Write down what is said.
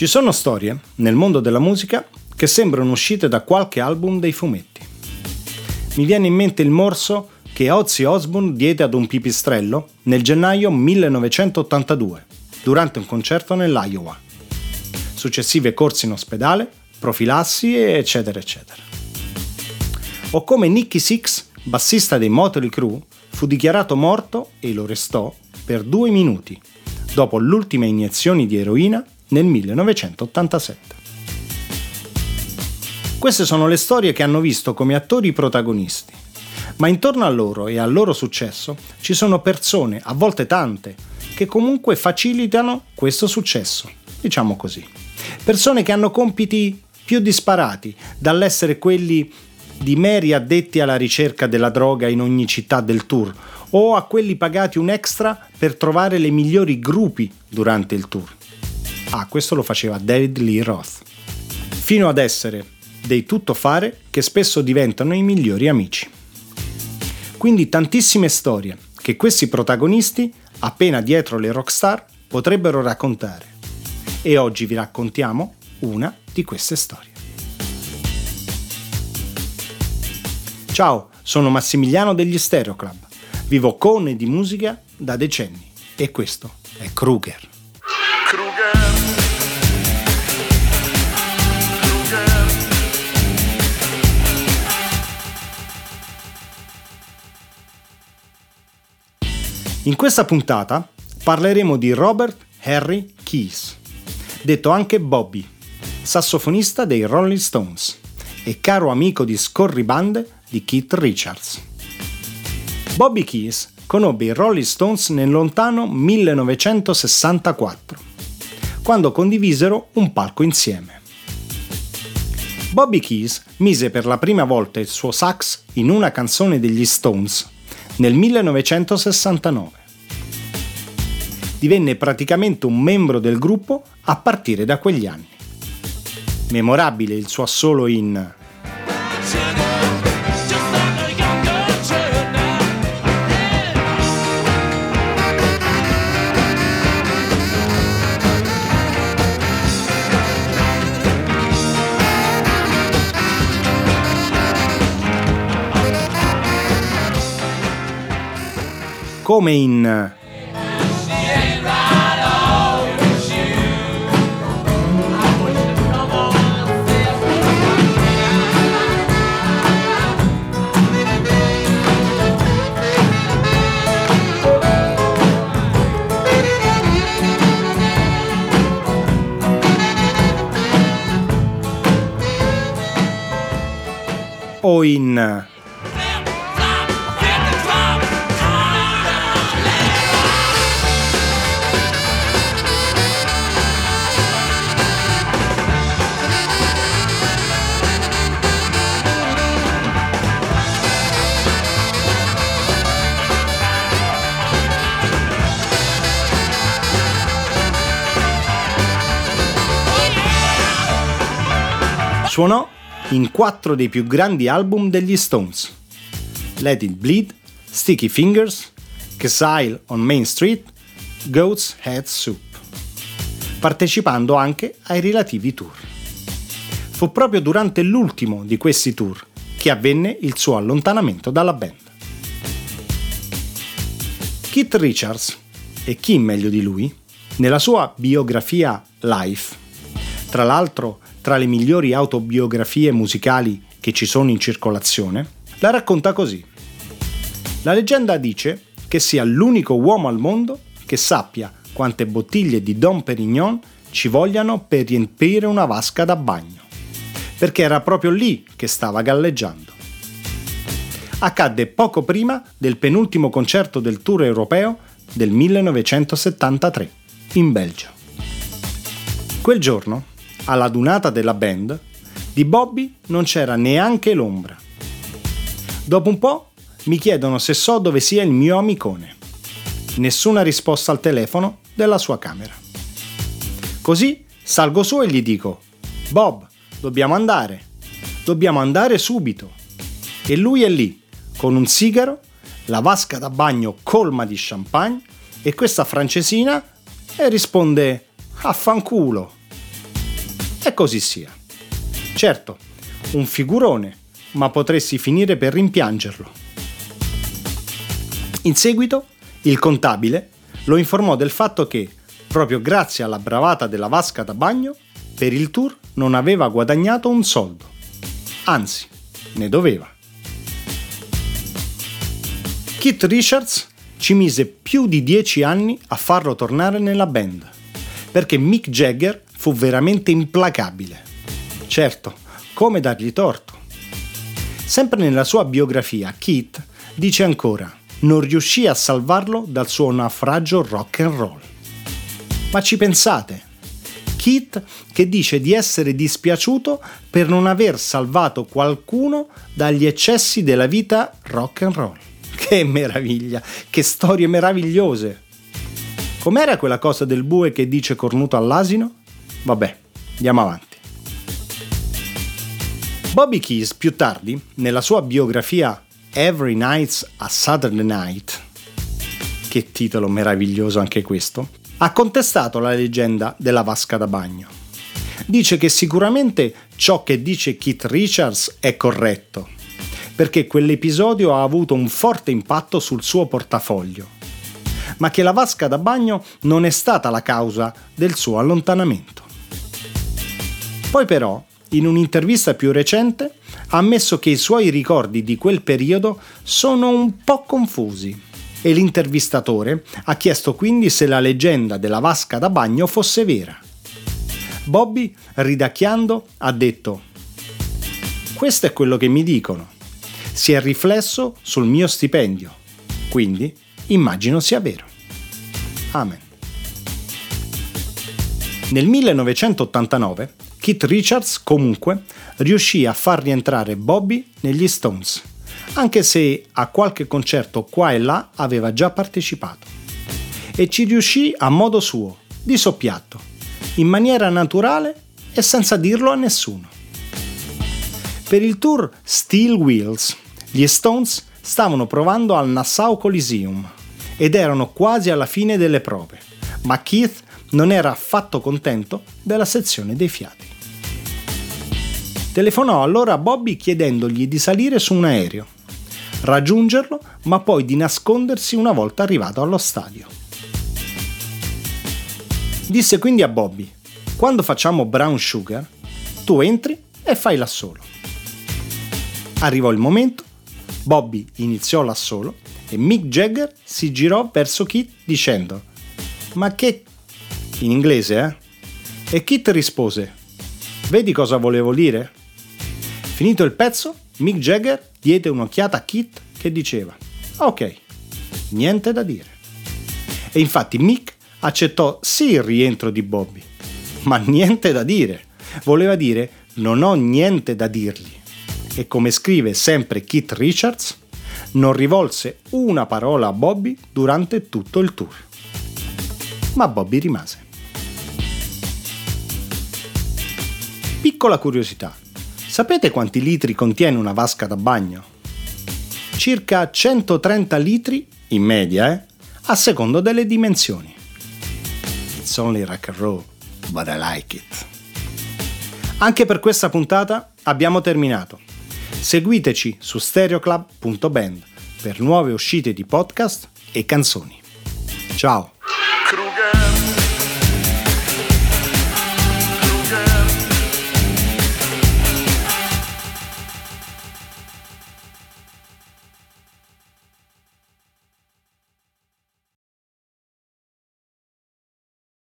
Ci sono storie nel mondo della musica che sembrano uscite da qualche album dei fumetti. Mi viene in mente il morso che Ozzy Osbourne diede ad un pipistrello nel gennaio 1982, durante un concerto nell'Iowa. Successive corse in ospedale, profilassi, eccetera, eccetera. O come Nicky Six, bassista dei Motley Crue, fu dichiarato morto e lo restò per due minuti, dopo l'ultima iniezione di eroina nel 1987. Queste sono le storie che hanno visto come attori protagonisti, ma intorno a loro e al loro successo ci sono persone, a volte tante, che comunque facilitano questo successo, diciamo così. Persone che hanno compiti più disparati, dall'essere quelli di meri addetti alla ricerca della droga in ogni città del tour, o a quelli pagati un extra per trovare le migliori gruppi durante il tour. Ah, questo lo faceva David Lee Roth. Fino ad essere dei tuttofare che spesso diventano i migliori amici. Quindi tantissime storie che questi protagonisti, appena dietro le rockstar, potrebbero raccontare. E oggi vi raccontiamo una di queste storie. Ciao, sono Massimiliano degli Stereo Club. Vivo con e di musica da decenni e questo è Kruger. In questa puntata parleremo di Robert Harry Keys, detto anche Bobby, sassofonista dei Rolling Stones e caro amico di scorribande di Keith Richards. Bobby Keys conobbe i Rolling Stones nel lontano 1964, quando condivisero un palco insieme. Bobby Keys mise per la prima volta il suo sax in una canzone degli Stones nel 1969. Divenne praticamente un membro del gruppo a partire da quegli anni. Memorabile il suo assolo in come in o in? Suonò in quattro dei più grandi album degli Stones: Let It Bleed, Sticky Fingers, Exile on Main Street, Goat's Head Soup, partecipando anche ai relativi tour. Fu proprio durante l'ultimo di questi tour che avvenne il suo allontanamento dalla band. Keith Richards, e chi meglio di lui, nella sua biografia Life, tra l'altro tra le migliori autobiografie musicali che ci sono in circolazione, la racconta così. La leggenda dice che sia l'unico uomo al mondo che sappia quante bottiglie di Dom Perignon ci vogliano per riempire una vasca da bagno, perché era proprio lì che stava galleggiando. Accadde poco prima del penultimo concerto del tour europeo del 1973 in Belgio. Quel giorno alla dunata della band, di Bobby non c'era neanche l'ombra. Dopo un po' mi chiedono se so dove sia il mio amicone. Nessuna risposta al telefono della sua camera. Così salgo su e gli dico, Bob, dobbiamo andare. Dobbiamo andare subito. E lui è lì, con un sigaro, la vasca da bagno colma di champagne e questa francesina e risponde, affanculo. Così sia. Certo, un figurone, ma potresti finire per rimpiangerlo. In seguito, il contabile lo informò del fatto che, proprio grazie alla bravata della vasca da bagno, per il tour non aveva guadagnato un soldo. Anzi, ne doveva. Keith Richards ci mise più di dieci anni a farlo tornare nella band, perché Mick Jagger fu veramente implacabile. Certo, come dargli torto? Sempre nella sua biografia, Keith dice ancora non riuscì a salvarlo dal suo naufragio rock and roll. Ma ci pensate? Keith che dice di essere dispiaciuto per non aver salvato qualcuno dagli eccessi della vita rock and roll. Che meraviglia, che storie meravigliose. Com'era quella cosa del bue che dice cornuto all'asino? Vabbè, andiamo avanti. Bobby Keys più tardi, nella sua biografia Every Night's a Saturday Night, che titolo meraviglioso anche questo, ha contestato la leggenda della vasca da bagno. Dice che sicuramente ciò che dice Keith Richards è corretto, perché quell'episodio ha avuto un forte impatto sul suo portafoglio, ma che la vasca da bagno non è stata la causa del suo allontanamento. Poi però, in un'intervista più recente, ha ammesso che i suoi ricordi di quel periodo sono un po' confusi e l'intervistatore ha chiesto quindi se la leggenda della vasca da bagno fosse vera. Bobby, ridacchiando, ha detto Questo è quello che mi dicono si è riflesso sul mio stipendio, quindi immagino sia vero. Amen. Nel 1989 Keith Richards comunque riuscì a far rientrare Bobby negli Stones, anche se a qualche concerto qua e là aveva già partecipato. E ci riuscì a modo suo, di soppiatto, in maniera naturale e senza dirlo a nessuno. Per il tour Steel Wheels, gli Stones stavano provando al Nassau Coliseum ed erano quasi alla fine delle prove, ma Keith non era affatto contento della sezione dei fiati. Telefonò allora a Bobby chiedendogli di salire su un aereo, raggiungerlo, ma poi di nascondersi una volta arrivato allo stadio. Disse quindi a Bobby, quando facciamo Brown Sugar, tu entri e fai l'assolo. Arrivò il momento, Bobby iniziò l'assolo e Mick Jagger si girò verso Kit dicendo Ma che... in inglese, eh? E Kit rispose Vedi cosa volevo dire? Finito il pezzo, Mick Jagger diede un'occhiata a Kit che diceva Ok, niente da dire. E infatti Mick accettò sì il rientro di Bobby, ma niente da dire. Voleva dire non ho niente da dirgli e come scrive sempre Keith Richards, non rivolse una parola a Bobby durante tutto il tour. Ma Bobby rimase. Piccola curiosità, sapete quanti litri contiene una vasca da bagno? Circa 130 litri, in media, eh? a secondo delle dimensioni. It's only rock and roll, but I like it. Anche per questa puntata abbiamo terminato. Seguiteci su stereoclub.band per nuove uscite di podcast e canzoni. Ciao!